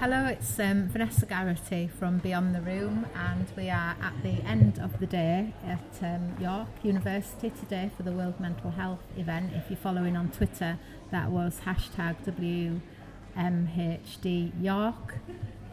Hello, it's um, Vanessa Garrity from Beyond the Room, and we are at the end of the day at um, York University today for the World Mental Health event. If you're following on Twitter, that was hashtag WMHD York.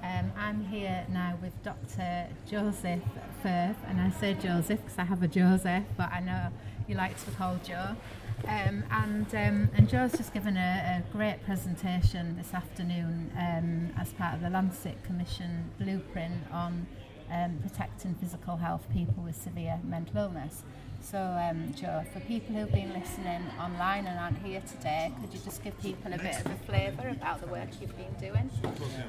Um, I'm here now with Dr. Joseph Firth, and I say Joseph because I have a Joseph, but I know you like to be called Joe. Um, and um, and Joe's just given a, a great presentation this afternoon um, as part of the Lancet Commission blueprint on um, protecting physical health people with severe mental illness. So, um, Joe, for people who've been listening online and aren't here today, could you just give people a bit of a flavour about the work you've been doing?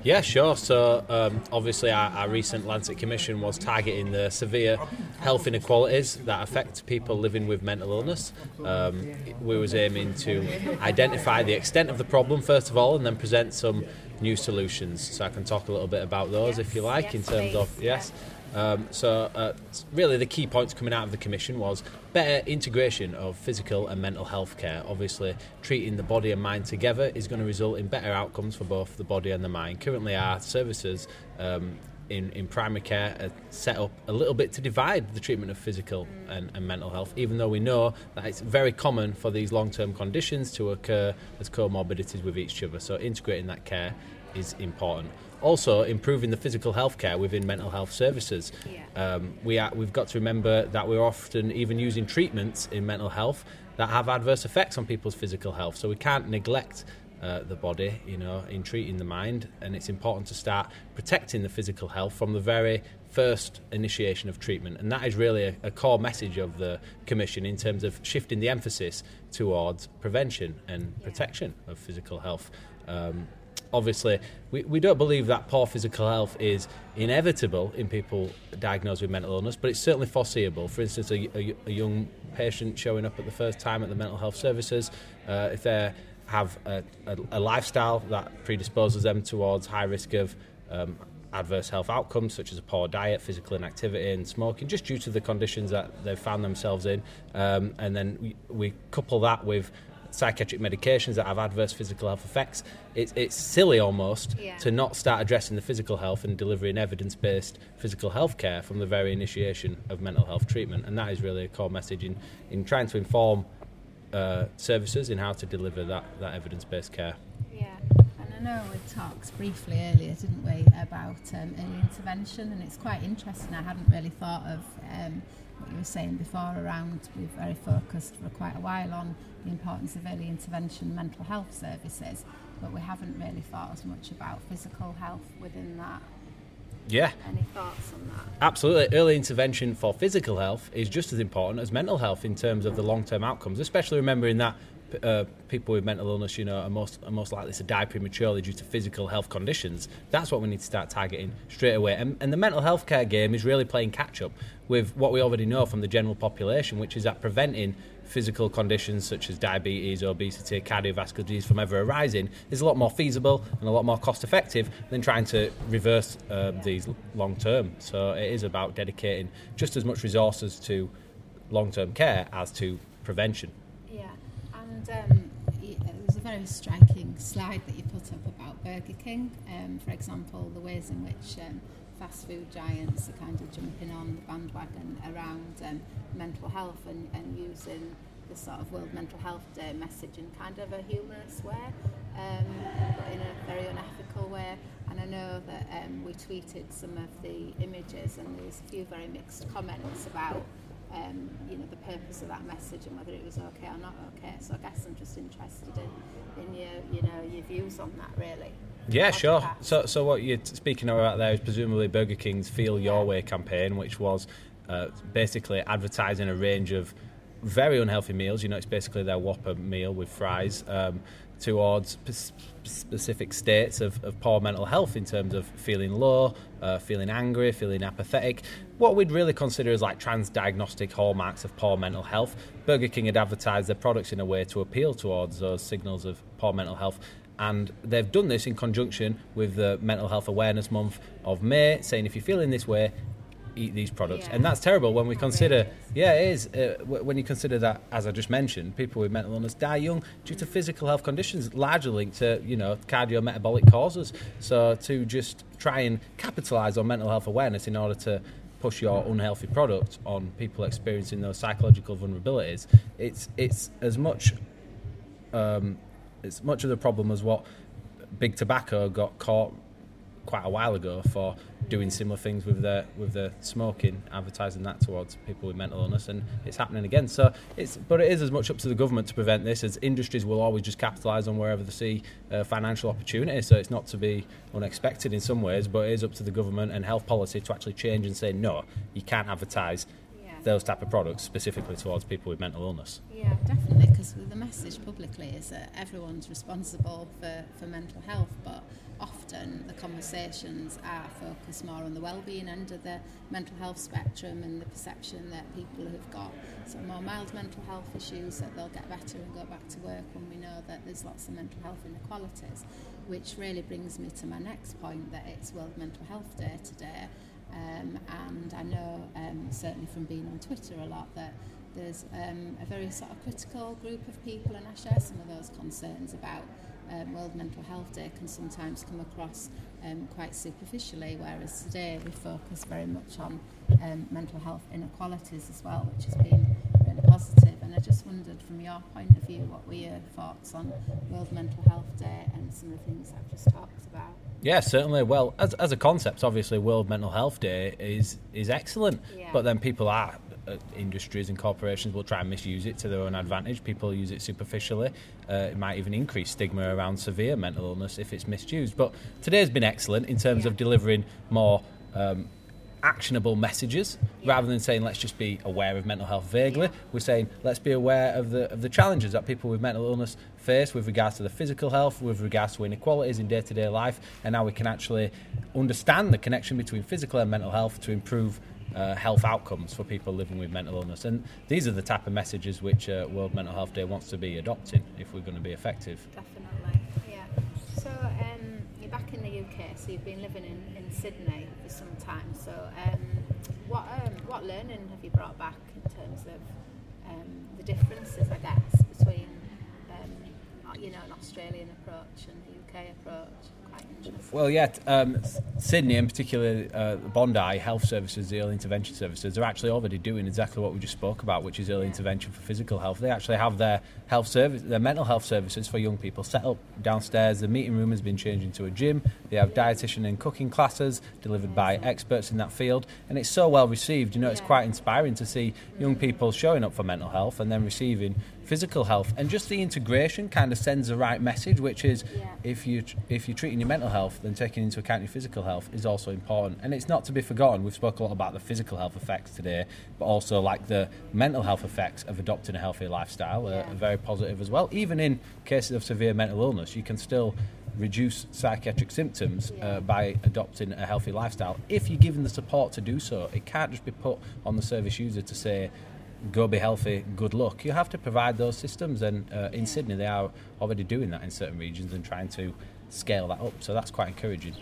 Yeah, sure. So, um, obviously, our, our recent Lancet Commission was targeting the severe health inequalities that affect people living with mental illness. Um, we was aiming to identify the extent of the problem first of all, and then present some new solutions. So, I can talk a little bit about those Yes, if you like, yes, in terms please, of yes. Um, so, uh, really, the key points coming out of the commission was better integration of physical and mental health care. Obviously, treating the body and mind together is going to result in better outcomes for both the body and the mind. Currently, our services um, in, in primary care are set up a little bit to divide the treatment of physical and, and mental health, even though we know that it's very common for these long term conditions to occur as comorbidities with each other. So, integrating that care is important. Also, improving the physical health care within mental health services. Yeah. Um, we are, we've got to remember that we're often even using treatments in mental health that have adverse effects on people's physical health. So we can't neglect uh, the body, you know, in treating the mind, and it's important to start protecting the physical health from the very first initiation of treatment. And that is really a, a core message of the Commission in terms of shifting the emphasis towards prevention and protection of physical health. Um, obviously, we, we don't believe that poor physical health is inevitable in people diagnosed with mental illness, but it's certainly foreseeable. For instance, a, a, a young patient showing up at the first time at the mental health services, uh, if they have a, a, lifestyle that predisposes them towards high risk of um, adverse health outcomes such as a poor diet, physical inactivity, and smoking, just due to the conditions that they've found themselves in. Um, and then we, we couple that with psychiatric medications that have adverse physical health effects. It's, it's silly almost Yeah. to not start addressing the physical health and delivering evidence based physical health care from the very initiation of mental health treatment. And that is really a core message in, in trying to inform uh, services in how to deliver that, that evidence based care. I know we talked briefly earlier, didn't we, about um, early intervention, and it's quite interesting. I hadn't really thought of um, what you were saying before around we're very focused for quite a while on the importance of early intervention mental health services, but we haven't really thought as much about physical health within that. Yeah, Any thoughts on that? Absolutely. Early intervention for physical health is just as important as mental health in terms of the long term outcomes, especially remembering that uh, people with mental illness, you know, are most, are most likely to die prematurely due to physical health conditions. That's what we need to start targeting straight away. And, and the mental health care game is really playing catch up with what we already know from the general population, which is that preventing physical conditions such as diabetes, obesity, cardiovascular disease from ever arising is a lot more feasible and a lot more cost effective than trying to reverse uh, these long term. So it is about dedicating just as much resources to long term care as to prevention. Um, it was a very striking slide that you put up about Burger King. Um, for example, the ways in which um, fast food giants are kind of jumping on the bandwagon around um, mental health and, and using the sort of World Mental Health Day message in kind of a humorous way, um, but in a very unethical way. And I know that um, we tweeted some of the images, and there was a few very mixed comments about um, you know, the purpose of that message and whether it was okay or not okay. So I guess I'm just interested in, in your, you know, your views on that, really. Yeah, sure. So, so what you're speaking about there is presumably Burger King's Feel Your Way campaign, which was uh, basically advertising a range of very unhealthy meals. You know, it's basically their Whopper meal with fries um, towards sp- specific states of, of poor mental health in terms of feeling low, uh, feeling angry, feeling apathetic. What we'd really consider as like trans-diagnostic hallmarks of poor mental health. Burger King had advertised their products in a way to appeal towards those signals of poor mental health and they've done this in conjunction with the Mental Health Awareness Month of May, saying if you're feeling this way, eat these products, Yeah. and that's terrible when we consider. Yeah, it is. Uh, w- when you consider that, as I just mentioned, people with mental illness die young due to physical health conditions, largely linked to you know cardiometabolic causes. So to just try and capitalise on mental health awareness in order to push your unhealthy product on people experiencing those psychological vulnerabilities, it's it's as much um, it's much of the problem as what big tobacco got caught quite a while ago for doing similar things with their with their smoking, advertising that towards people with mental illness, and it's happening again. So it's but it is as much up to the government to prevent this as industries will always just capitalise on wherever they see uh, financial opportunity. So it's not to be unexpected in some ways, but it is up to the government and health policy to actually change and say no, you can't advertise. Those type of products specifically towards people with mental illness. Yeah, definitely, because the message publicly is that everyone's responsible for, for mental health, but often the conversations are focused more on the well-being end of the mental health spectrum and the perception that people who've got some more mild mental health issues that they'll get better and go back to work when we know that there's lots of mental health inequalities, which really brings me to my next point that it's World Mental Health Day today. Um, and I know um, certainly from being on Twitter a lot that there's um, a very sort of critical group of people, and I share some of those concerns about um, World Mental Health Day can sometimes come across um, quite superficially, whereas today we focus very much on um, mental health inequalities as well, which has been really positive. And I just wondered, from your point of view, what were your thoughts on World Mental Health Day and some of the things I've just talked? Yeah, certainly. Well, as, as a concept, obviously, World Mental Health Day is is excellent. Yeah. But then people are uh, industries and corporations will try and misuse it to their own advantage. People use it superficially. Uh, it might even increase stigma around severe mental illness if it's misused. But today's been excellent in terms Yeah. of delivering more. Um, actionable messages rather than saying let's just be aware of mental health vaguely. We're saying let's be aware of the of the challenges that people with mental illness face with regards to the physical health with regards to inequalities in day-to-day life and now we can actually understand the connection between physical and mental health to improve uh, health outcomes for people living with mental illness. And these are the type of messages which uh, World Mental Health Day wants to be adopting if we're going to be effective. Definitely, yeah. So um, you're UK, so you've been living in, in Sydney for some time. So um, what um, what learning have you brought back in terms of um, the differences, I guess, between um, you know an Australian approach and the UK approach? Well, yeah, um, Sydney in particular, uh, Bondi Health Services, the early intervention services, are actually already doing exactly what we just spoke about, which is early intervention for physical health. They actually have their health service, their mental health services for young people set up downstairs. The meeting room has been changed into a gym. They have dietitian and cooking classes delivered by experts in that field, and it's so well received. You know, it's quite inspiring to see young people showing up for mental health and then receiving physical health, and just the integration kind of sends the right message, which is Yeah. if you if you're treating your mental health, then taking into account your physical health is also important. And it's not to be forgotten. We've spoken a lot about the physical health effects today, but also like the mental health effects of adopting a healthy lifestyle Yeah. are, are very positive as well. Even in cases of severe mental illness, you can still reduce psychiatric symptoms Yeah. uh, by adopting a healthy lifestyle if you're given the support to do so. It can't just be put on the service user to say, go be healthy, good luck. You have to provide those systems, and uh, in Yeah. Sydney, they are already doing that in certain regions and trying to scale that up. So that's quite encouraging.